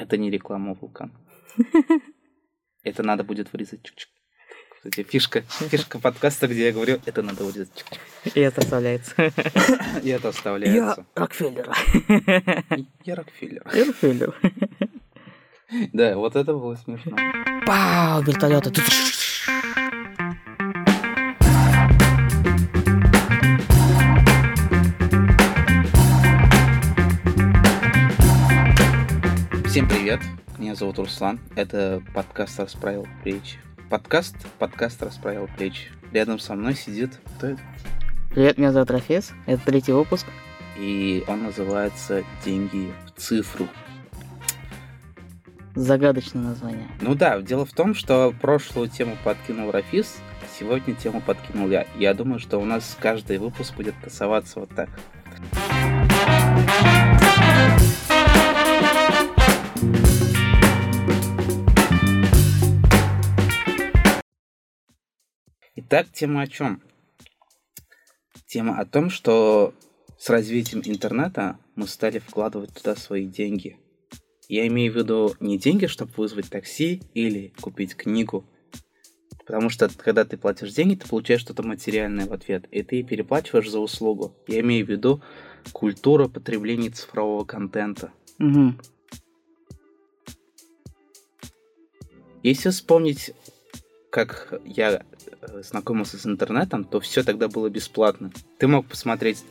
Это не реклама вулкан. Это надо будет вырезать. Чик-чик. Кстати, фишка, фишка подкаста, где я говорю, это надо вырезать. И это оставляется. И это оставляется. Рокфеллер. Я Рокфеллер. Рокфеллер. Да, вот это было смешно. Пау, вертолеты. Всем привет, меня зовут Руслан, это подкаст «Расправил плечи». Подкаст, подкаст «Расправил плечи». Рядом со мной сидит, кто это? Привет, меня зовут Рафес. Это третий выпуск. И он называется «Деньги в цифру». Загадочное название. Ну да, дело в том, что прошлую тему подкинул Рафис, сегодня тему подкинул я. Я думаю, что у нас каждый выпуск будет тасоваться вот так. Итак, тема о чем? Тема о том, что с развитием интернета мы стали вкладывать туда свои деньги. Я имею в виду не деньги, чтобы вызвать такси или купить книгу. Потому что когда ты платишь деньги, ты получаешь что-то материальное в ответ, и ты переплачиваешь за услугу. Я имею в виду культура потребления цифрового контента. Угу. Если вспомнить, как я э, знакомился с интернетом, то все тогда было бесплатно. Ты мог посмотреть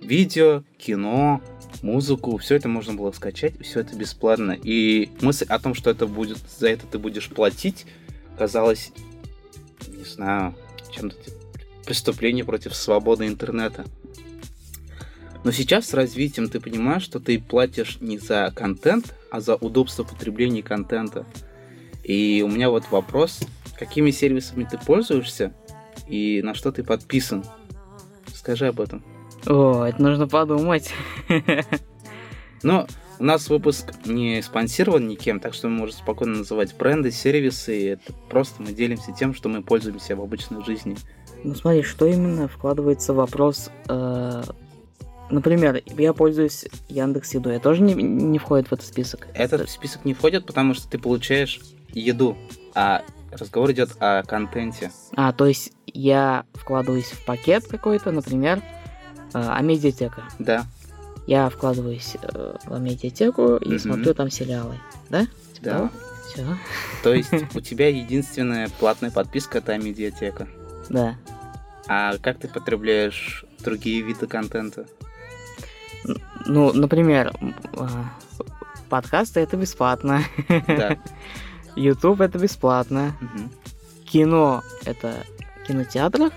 видео, кино, музыку, все это можно было скачать, все это бесплатно. И мысль о том, что это будет, за это ты будешь платить, казалось, не знаю, чем-то типа преступление против свободы интернета. Но сейчас с развитием ты понимаешь, что ты платишь не за контент, а за удобство потребления контента. И у меня вот вопрос, какими сервисами ты пользуешься и на что ты подписан? Скажи об этом. О, это нужно подумать. Но у нас выпуск не спонсирован никем, так что мы можем спокойно называть бренды, сервисы. Это просто мы делимся тем, что мы пользуемся в обычной жизни. Ну смотри, что именно вкладывается в вопрос... э, Например, я пользуюсь Яндекс Едой. Это тоже не, не входит в этот список. Этот список не входит, потому что ты получаешь еду, а разговор идет о контенте. А, то есть я вкладываюсь в пакет какой-то, например, э, Амедиатека. Да, Я вкладываюсь э, в Амедиатеку и Мгм. смотрю там сериалы. Да? Типа да. Все. То есть у тебя единственная платная подписка это медиатека. Да. А как ты потребляешь другие виды контента? Ну, например, а, подкасты это бесплатно. Да. YouTube это бесплатно. Мгм. Кино это в кинотеатрах.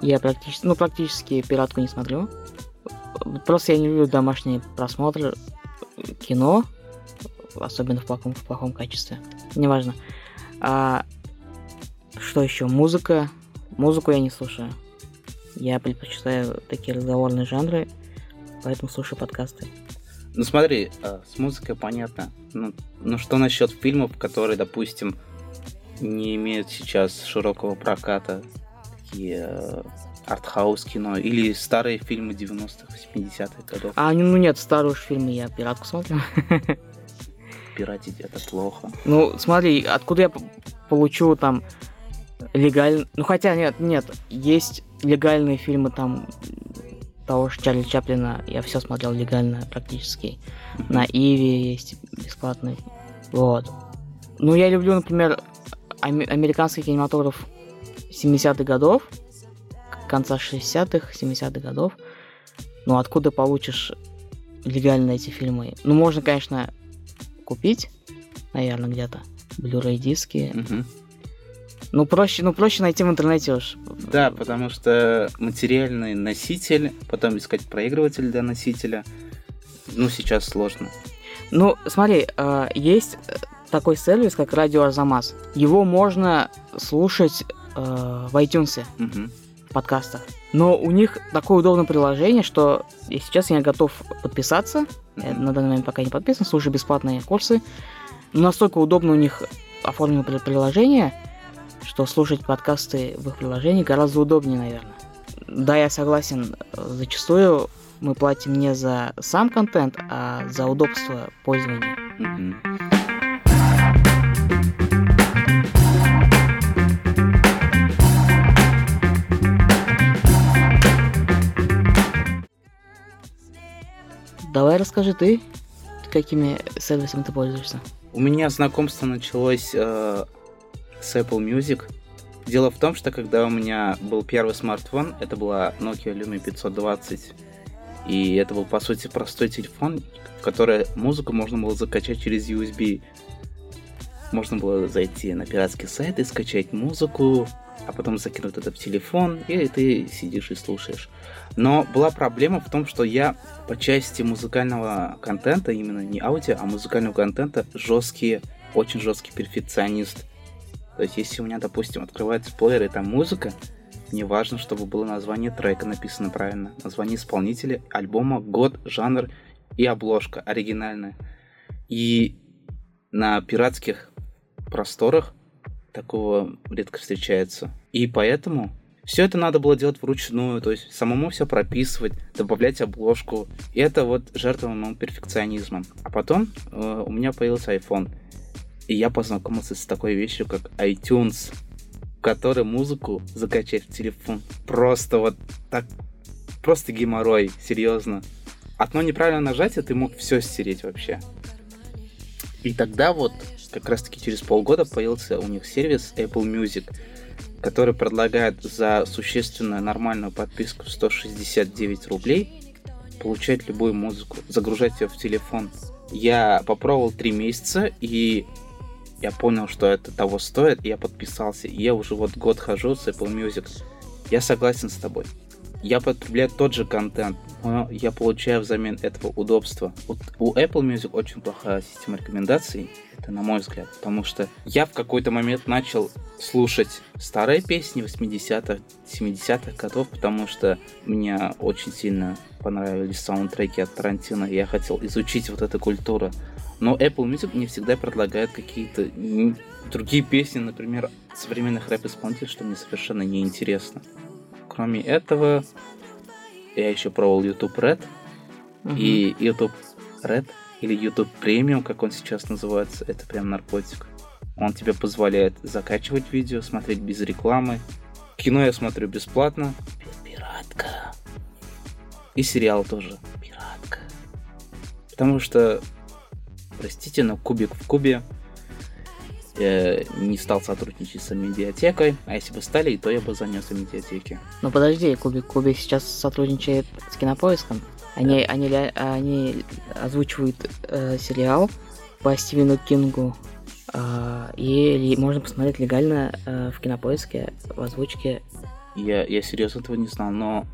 Я практически, ну, практически пиратку не смотрю. Просто я не люблю домашние просмотры кино, особенно в плохом, в плохом качестве. Неважно. А, что еще? Музыка. Музыку я не слушаю. Я предпочитаю такие разговорные жанры, поэтому слушаю подкасты. Ну смотри, а, с музыкой понятно. Ну, ну что насчет фильмов, которые, допустим, не имеют сейчас широкого проката, такие э, артхаус кино, или старые фильмы 90-х, 80-х годов. А, ну нет, старые уж фильмы я пиратку смотрю. Пиратить это плохо. Ну, смотри, откуда я получу там легально... Ну, хотя нет, нет, есть легальные фильмы там того же Чарли Чаплина. Я все смотрел легально практически. На Иви есть бесплатный. Вот. Ну, я люблю, например, аме- американский кинематограф 70-х годов, конца 60-х, 70-х годов. Ну, откуда получишь легально эти фильмы? Ну, можно, конечно, купить, наверное, где-то. Blu-ray диски. Мгм. Ну, проще, ну, проще найти в интернете уж. Да, потому что материальный носитель, потом искать проигрыватель для носителя, ну, сейчас сложно. Ну, смотри, э, есть э, такой сервис, как Радио Арзамас. Его можно слушать э, в iTunes, в подкастах. Но у них такое удобное приложение, что сейчас я готов подписаться. Я Мгм. на данный момент пока не подписан, слушаю бесплатные курсы. Но настолько удобно у них оформлено при- приложение, что слушать подкасты в их приложении гораздо удобнее, наверное. Да, я согласен, э, зачастую мы платим не за сам контент, а за удобство пользования. Давай расскажи ты, какими сервисами ты пользуешься. У меня знакомство началось э, с Apple Music. Дело в том, что когда у меня был первый смартфон, это была Nokia Lumia 520, и это был, по сути, простой телефон, в который музыку можно было закачать через USB. Можно было зайти на пиратский сайт и скачать музыку, а потом закинуть это в телефон, и ты сидишь и слушаешь. Но была проблема в том, что я по части музыкального контента, именно не аудио, а музыкального контента, жесткий, очень жесткий перфекционист. То есть, если у меня, допустим, открывается плеер и там музыка, мне важно, чтобы было название трека написано правильно, название исполнителя, альбома, год, жанр и обложка оригинальная. И на пиратских просторах такого редко встречается. И поэтому все это надо было делать вручную, то есть самому все прописывать, добавлять обложку. И это вот жертва моим перфекционизмом. А потом э, у меня появился iPhone. И я познакомился с такой вещью, как iTunes, в которой музыку закачать в телефон. Просто вот так, просто геморрой, серьезно. Одно неправильное нажатие, ты мог все стереть вообще. И тогда вот как раз таки через полгода появился у них сервис Apple Music, который предлагает за существенно нормальную подписку в 169 рублей получать любую музыку, загружать ее в телефон. Я попробовал три месяца, и я понял, что это того стоит, и я подписался. И я уже вот год хожу с Apple Music. Я согласен с тобой я потребляю тот же контент, но я получаю взамен этого удобства. Вот у Apple Music очень плохая система рекомендаций, это на мой взгляд, потому что я в какой-то момент начал слушать старые песни 80-х, 70-х годов, потому что мне очень сильно понравились саундтреки от Тарантино, и я хотел изучить вот эту культуру. Но Apple Music не всегда предлагает какие-то другие песни, например, современных рэп-исполнителей, что мне совершенно неинтересно кроме этого, я еще пробовал YouTube Red. Угу. И YouTube Red или YouTube Premium, как он сейчас называется, это прям наркотик. Он тебе позволяет закачивать видео, смотреть без рекламы. Кино я смотрю бесплатно. Пиратка. И сериал тоже. Пиратка. Потому что, простите, но кубик в кубе э, не стал сотрудничать с медиатекой, а если бы стали, то я бы занялся медиатеки. Ну подожди, Кубик Кубик сейчас сотрудничает с Кинопоиском. Они, да. они, они озвучивают э, сериал по Стивену Кингу, э, и можно посмотреть легально э, в Кинопоиске в озвучке. Я, я серьезно этого не знал, но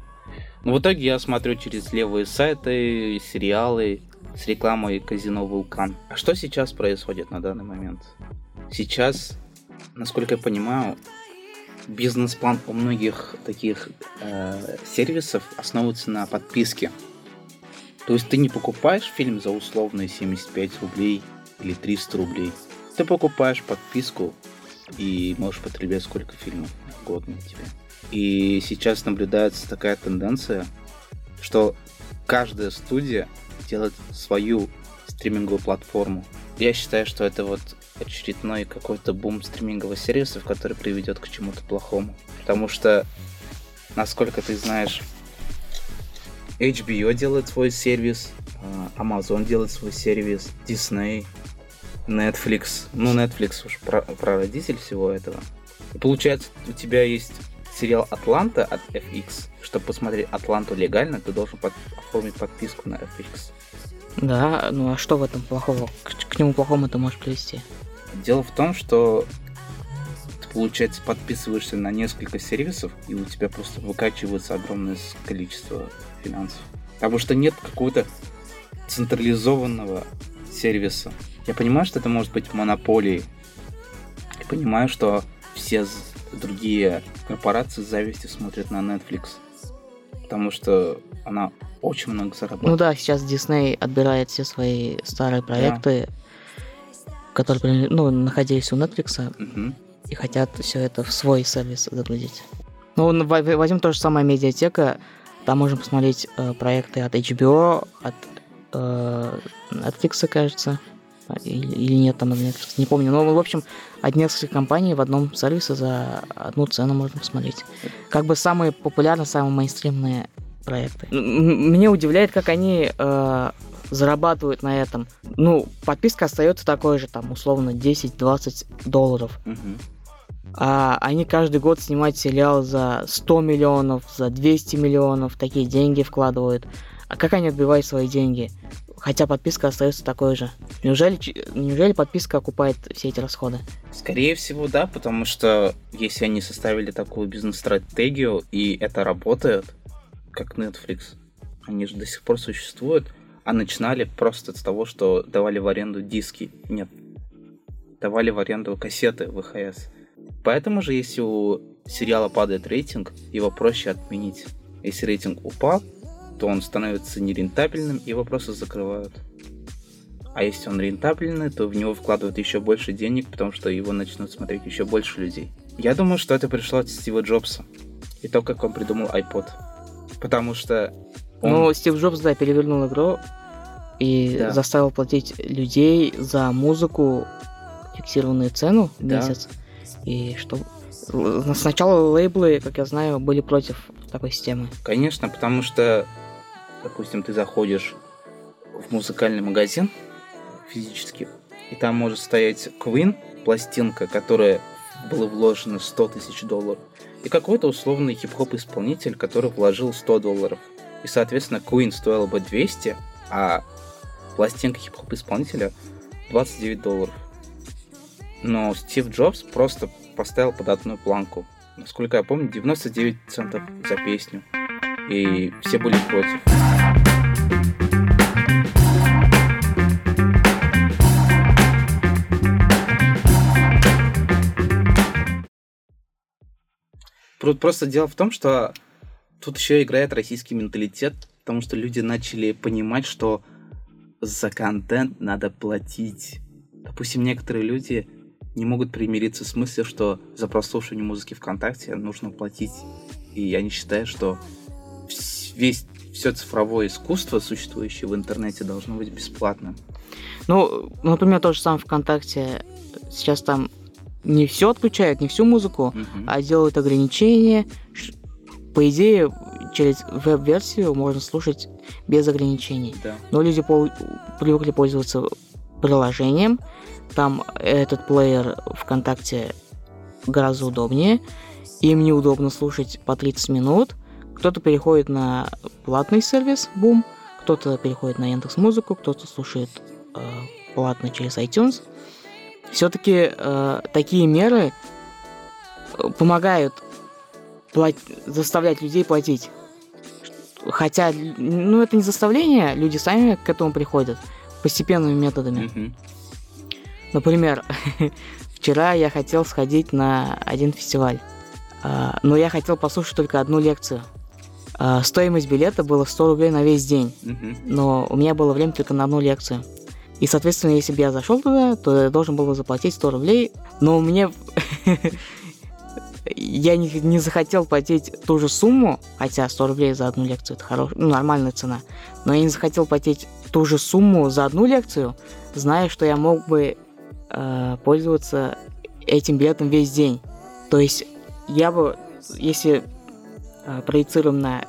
но в итоге я смотрю через левые сайты, сериалы с рекламой казино Вулкан. А что сейчас происходит на данный момент? Сейчас, насколько я понимаю, бизнес-план у многих таких э, сервисов основывается на подписке. То есть ты не покупаешь фильм за условные 75 рублей или 300 рублей. Ты покупаешь подписку и можешь потреблять сколько фильмов угодно тебе. И сейчас наблюдается такая тенденция, что каждая студия делает свою стриминговую платформу. Я считаю, что это вот очередной какой-то бум стриминговых сервисов, который приведет к чему-то плохому. Потому что, насколько ты знаешь, HBO делает свой сервис, а, Amazon делает свой сервис, Disney, Netflix. Ну, Netflix уж про, прародитель всего этого. И получается, у тебя есть сериал Атланта от FX. Чтобы посмотреть Атланту легально, ты должен под, оформить подписку на FX. Да, ну а что в этом плохого? К, к нему плохому ты можешь привести? Дело в том, что ты, получается, подписываешься на несколько сервисов, и у тебя просто выкачивается огромное количество финансов. Потому что нет какого-то централизованного сервиса. Я понимаю, что это может быть монополией. Я понимаю, что все другие корпорации с завистью смотрят на Netflix. Потому что она очень много зарабатывает. Ну да, сейчас Disney отбирает все свои старые проекты, да. которые ну, находились у Netflix, угу. и хотят все это в свой сервис загрузить. Ну, возьмем то же самое медиатека, там можно посмотреть э, проекты от HBO, от э, Netflix, кажется, или, или нет, там Netflix, не помню. Но, в общем, от нескольких компаний в одном сервисе за одну цену можно посмотреть. Как бы самые популярные, самые мейнстримные проекты. Мне удивляет, как они э, зарабатывают на этом. Ну, подписка остается такой же, там, условно, 10-20 долларов. А они каждый год снимают сериал за 100 миллионов, за 200 миллионов, такие деньги вкладывают. А как они отбивают свои деньги? Хотя подписка остается такой же. Неужели, неужели подписка окупает все эти расходы? Скорее всего, да, потому что если они составили такую бизнес-стратегию, и это работает, как Netflix, они же до сих пор существуют, а начинали просто с того, что давали в аренду диски. Нет, давали в аренду кассеты ВХС. Поэтому же, если у сериала падает рейтинг, его проще отменить. Если рейтинг упал, то он становится нерентабельным, и его просто закрывают. А если он рентабельный, то в него вкладывают еще больше денег, потому что его начнут смотреть еще больше людей. Я думаю, что это пришло от Стива Джобса. И то, как он придумал iPod. Потому что он... Ну, Стив Джобс, да, перевернул игру и Да. заставил платить людей за музыку фиксированную цену в Да. месяц. И что... Сначала лейблы, как я знаю, были против такой системы. Конечно, потому что, допустим, ты заходишь в музыкальный магазин физически, и там может стоять Queen, пластинка, которая была вложена 100 тысяч долларов, и какой-то условный хип-хоп исполнитель, который вложил 100 долларов. И, соответственно, Queen стоила бы 200, а пластинка хип-хоп исполнителя 29 долларов. Но Стив Джобс просто поставил под одну планку. Насколько я помню, 99 центов за песню. И все были против. Про- Просто дело в том, что тут еще играет российский менталитет, потому что люди начали понимать, что за контент надо платить. Допустим, некоторые люди не могут примириться с мыслью, что за прослушивание музыки ВКонтакте нужно платить. И они считают, что вс- весь все цифровое искусство, существующее в интернете, должно быть бесплатным. Ну, например, то же самое ВКонтакте. Сейчас там не все отключают, не всю музыку, Мгм. а делают ограничения. По идее, через веб-версию можно слушать без ограничений. Да. Но люди пол- привыкли пользоваться приложением. Там этот плеер ВКонтакте гораздо удобнее. Им неудобно слушать по 30 минут. Кто-то переходит на платный сервис Boom, кто-то переходит на Яндекс Музыку, кто-то слушает э, платно через iTunes. Все-таки такие меры э, помогают плат- заставлять людей платить. Хотя, ну, это не заставление, люди сами к этому приходят постепенными методами. Мгм. Например, вчера я хотел сходить на один фестиваль, а, но я хотел послушать только одну лекцию. А, Стоимость билета была 100 рублей на весь день, Мгм. но у меня было время только на одну лекцию. И, соответственно, если бы я зашел туда, то я должен был бы заплатить 100 рублей, но мне... Я не, не захотел платить ту же сумму, хотя 100 рублей за одну лекцию это хорошая, ну, нормальная цена, но я не захотел платить ту же сумму за одну лекцию, зная, что я мог бы э, пользоваться этим билетом весь день. То есть я бы, если проецируем на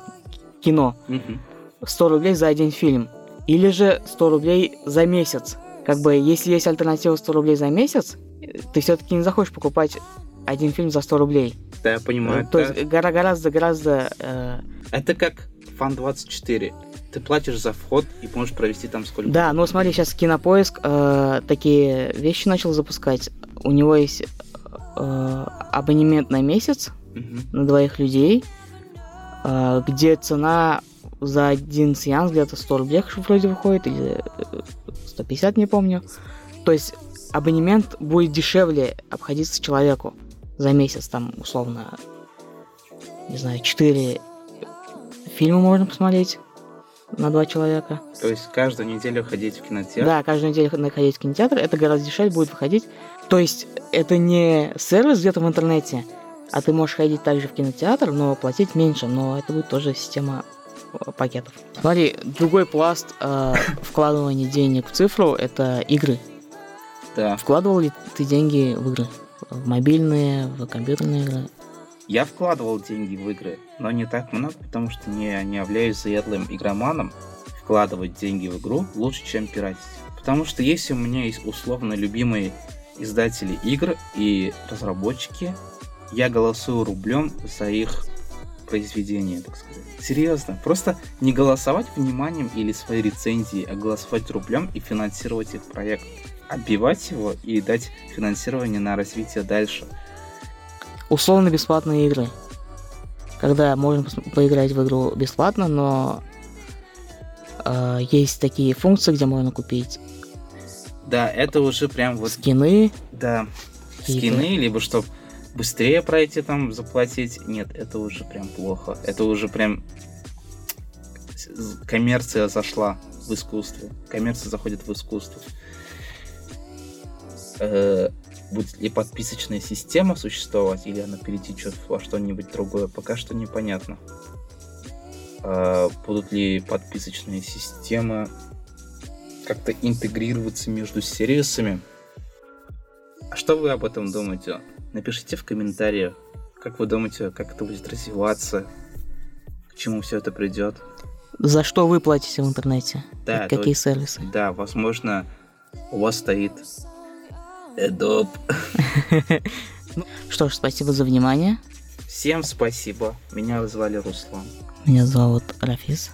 кино, Мгм. 100 рублей за один фильм. Или же 100 рублей за месяц. Как бы, если есть альтернатива 100 рублей за месяц, э, ты все-таки не захочешь покупать один фильм за 100 рублей. Да, я понимаю. То да. есть гора- гораздо-гораздо... э, Это как Фан24. Ты платишь за вход и можешь провести там сколько Да, ну смотри, сейчас Кинопоиск э, такие вещи начал запускать. У него есть э, абонемент на месяц Мгм. на двоих людей, э, где цена за один сеанс где-то 100 рублей вроде выходит, или э, 150, не помню. То есть абонемент будет дешевле обходиться человеку за месяц, там, условно, не знаю, 4 фильма можно посмотреть на два человека. То есть каждую неделю ходить в кинотеатр. Да, каждую неделю находить в кинотеатр, это гораздо дешевле будет выходить. То есть это не сервис где-то в интернете, а ты можешь ходить также в кинотеатр, но платить меньше, но это будет тоже система э, пакетов. Смотри, другой пласт э, вкладывания денег в цифру – это игры. Да. Вкладывал ли ты деньги в игры? В мобильные, в компьютерные игры? Я вкладывал деньги в игры, но не так много, потому что не, не являюсь заядлым игроманом. Вкладывать деньги в игру лучше, чем пиратить. Потому что если у меня есть условно любимые издатели игр и разработчики, я голосую рублем за их произведение, так сказать. Серьезно, просто не голосовать вниманием или своей рецензией, а голосовать рублем и финансировать их проект. Отбивать его и дать финансирование на развитие дальше. Условно бесплатные игры. Когда можно поиграть в игру бесплатно, но э, есть такие функции, где можно купить. Да, это уже прям вот... Скины. Да, скины, либо чтобы быстрее пройти там, заплатить. Нет, это уже прям плохо. Это уже прям коммерция зашла в искусство. Коммерция заходит в искусство. Э, будет ли подписочная система существовать, или она перетечет во что-нибудь другое, пока что непонятно. Э, будут ли подписочные системы как-то интегрироваться между сервисами? А что вы об этом думаете? Напишите в комментариях, как вы думаете, как это будет развиваться, к чему все это придет. За что вы платите в интернете? Да, Какие это, сервисы? Да, возможно, у вас стоит Adobe. Ну, что ж, спасибо за внимание. Всем спасибо. Меня звали Руслан. Меня зовут Рафис.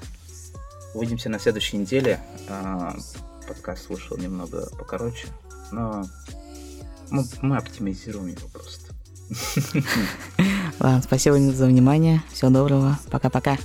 Увидимся на следующей неделе. А, подкаст вышел немного покороче, но мы, мы оптимизируем его просто. Ладно, спасибо за внимание. Всего доброго. Пока-пока.